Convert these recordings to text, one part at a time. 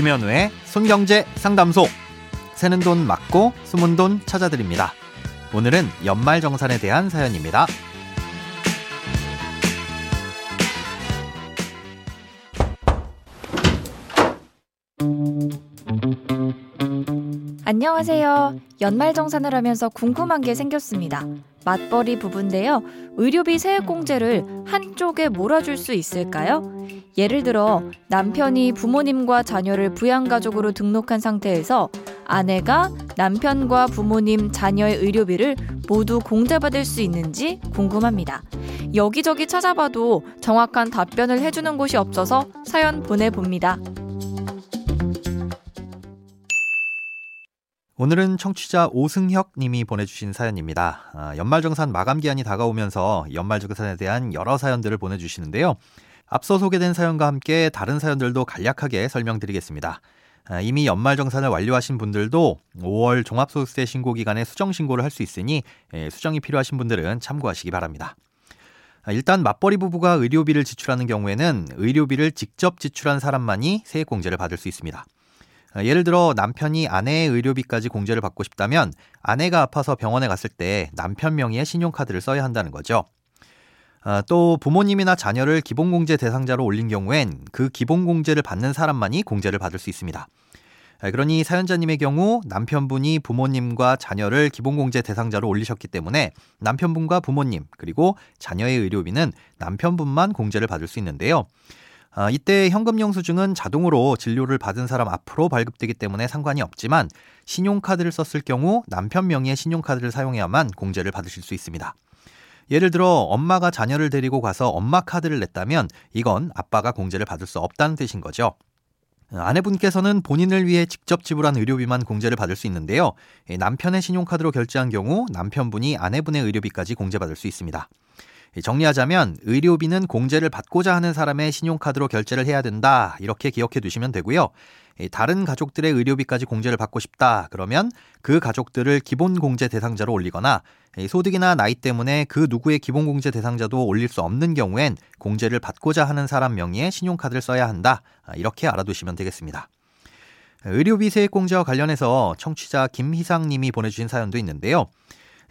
김현우의 손경제 상담소. 새는 돈 맞고 숨은 돈 찾아드립니다. 오늘은 연말 정산에 대한 사연입니다. 안녕하세요. 연말정산을 하면서 궁금한 게 생겼습니다. 맞벌이 부부인데요. 의료비 세액공제를 한쪽에 몰아줄 수 있을까요? 예를 들어 남편이 부모님과 자녀를 부양가족으로 등록한 상태에서 아내가 남편과 부모님, 자녀의 의료비를 모두 공제받을 수 있는지 궁금합니다. 여기저기 찾아봐도 정확한 답변을 해주는 곳이 없어서 사연 보내봅니다. 오늘은 청취자 오승혁 님이 보내주신 사연입니다. 아, 연말정산 마감 기한이 다가오면서 연말정산에 대한 여러 사연들을 보내주시는데요. 앞서 소개된 사연과 함께 다른 사연들도 간략하게 설명드리겠습니다. 아, 이미 연말정산을 완료하신 분들도 5월 종합소득세 신고 기간에 수정 신고를 할 수 있으니 예, 수정이 필요하신 분들은 참고하시기 바랍니다. 아, 일단 맞벌이 부부가 의료비를 지출하는 경우에는 의료비를 직접 지출한 사람만이 세액공제를 받을 수 있습니다. 아, 예를 들어 남편이 아내의 의료비까지 공제를 받고 싶다면 아내가 아파서 병원에 갔을 때 남편 명의의 신용카드를 써야 한다는 거죠. 아, 또 부모님이나 자녀를 기본공제 대상자로 올린 경우엔 그 기본공제를 받는 사람만이 공제를 받을 수 있습니다. 아, 그러니 사연자님의 경우 남편분이 부모님과 자녀를 기본공제 대상자로 올리셨기 때문에 남편분과 부모님 그리고 자녀의 의료비는 남편분만 공제를 받을 수 있는데요. 아, 이때 현금 영수증은 자동으로 진료를 받은 사람 앞으로 발급되기 때문에 상관이 없지만 신용카드를 썼을 경우 남편 명의의 신용카드를 사용해야만 공제를 받으실 수 있습니다. 예를 들어 엄마가 자녀를 데리고 가서 엄마 카드를 냈다면 이건 아빠가 공제를 받을 수 없다는 뜻인 거죠. 아내분께서는 본인을 위해 직접 지불한 의료비만 공제를 받을 수 있는데요. 남편의 신용카드로 결제한 경우 남편분이 아내분의 의료비까지 공제받을 수 있습니다. 정리하자면 의료비는 공제를 받고자 하는 사람의 신용카드로 결제를 해야 된다. 이렇게 기억해 두시면 되고요. 다른 가족들의 의료비까지 공제를 받고 싶다. 그러면 그 가족들을 기본 공제 대상자로 올리거나 소득이나 나이 때문에 그 누구의 기본 공제 대상자도 올릴 수 없는 경우엔 공제를 받고자 하는 사람 명의의 신용카드를 써야 한다. 이렇게 알아두시면 되겠습니다. 의료비 세액 공제와 관련해서 청취자 김희상 님이 보내주신 사연도 있는데요.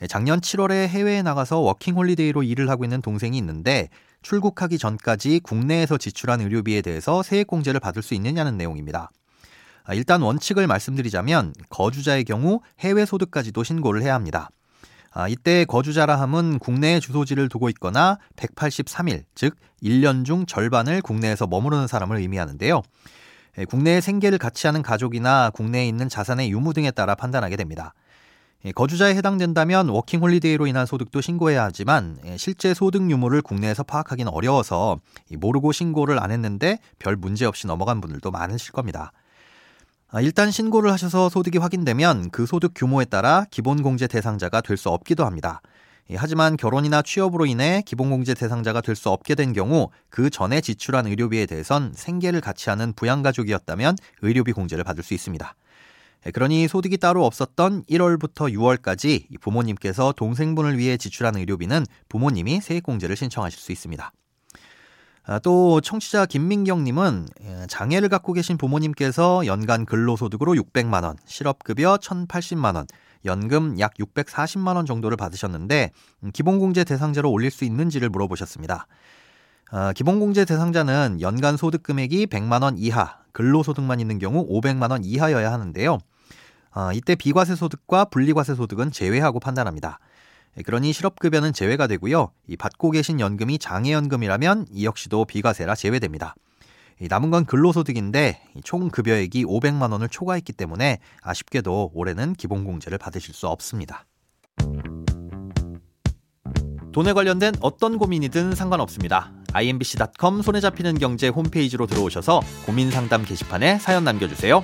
작년 7월에 해외에 나가서 워킹 홀리데이로 일을 하고 있는 동생이 있는데 출국하기 전까지 국내에서 지출한 의료비에 대해서 세액공제를 받을 수 있느냐는 내용입니다. 아, 일단 원칙을 말씀드리자면 거주자의 경우 해외 소득까지도 신고를 해야 합니다. 아, 이때 거주자라 함은 국내에 주소지를 두고 있거나 183일, 즉 1년 중 절반을 국내에서 머무르는 사람을 의미하는데요. 국내에 생계를 같이 하는 가족이나 국내에 있는 자산의 유무 등에 따라 판단하게 됩니다. 거주자에 해당된다면 워킹 홀리데이로 인한 소득도 신고해야 하지만 실제 소득 유무를 국내에서 파악하기는 어려워서 모르고 신고를 안 했는데 별 문제 없이 넘어간 분들도 많으실 겁니다. 아, 일단 신고를 하셔서 소득이 확인되면 그 소득 규모에 따라 기본공제 대상자가 될 수 없기도 합니다. 하지만 결혼이나 취업으로 인해 기본공제 대상자가 될 수 없게 된 경우 그 전에 지출한 의료비에 대해선 생계를 같이 하는 부양가족이었다면 의료비 공제를 받을 수 있습니다. 예, 그러니 소득이 따로 없었던 1월부터 6월까지 부모님께서 동생분을 위해 지출한 의료비는 부모님이 세액공제를 신청하실 수 있습니다. 아, 또 청취자 김민경님은 예, 장애를 갖고 계신 부모님께서 연간 근로소득으로 600만 원, 실업급여 1,080만 원, 연금 약 640만 원 정도를 받으셨는데 음, 기본공제 대상자로 올릴 수 있는지를 물어보셨습니다. 아, 기본공제 대상자는 연간 소득 금액이 100만 원 이하, 근로소득만 있는 경우 500만 원 이하여야 하는데요. 아, 이때 비과세 소득과 분리과세 소득은 제외하고 판단합니다. 예, 그러니 실업급여는 제외가 되고요. 이 받고 계신 연금이 장애연금이라면 이 역시도 비과세라 제외됩니다. 남은 건 근로소득인데 총 급여액이 500만 원을 초과했기 때문에 아쉽게도 올해는 기본공제를 받으실 수 없습니다. 돈에 관련된 어떤 고민이든 상관없습니다. imbc.com 손에 잡히는 경제 홈페이지로 들어오셔서 고민 상담 게시판에 사연 남겨주세요.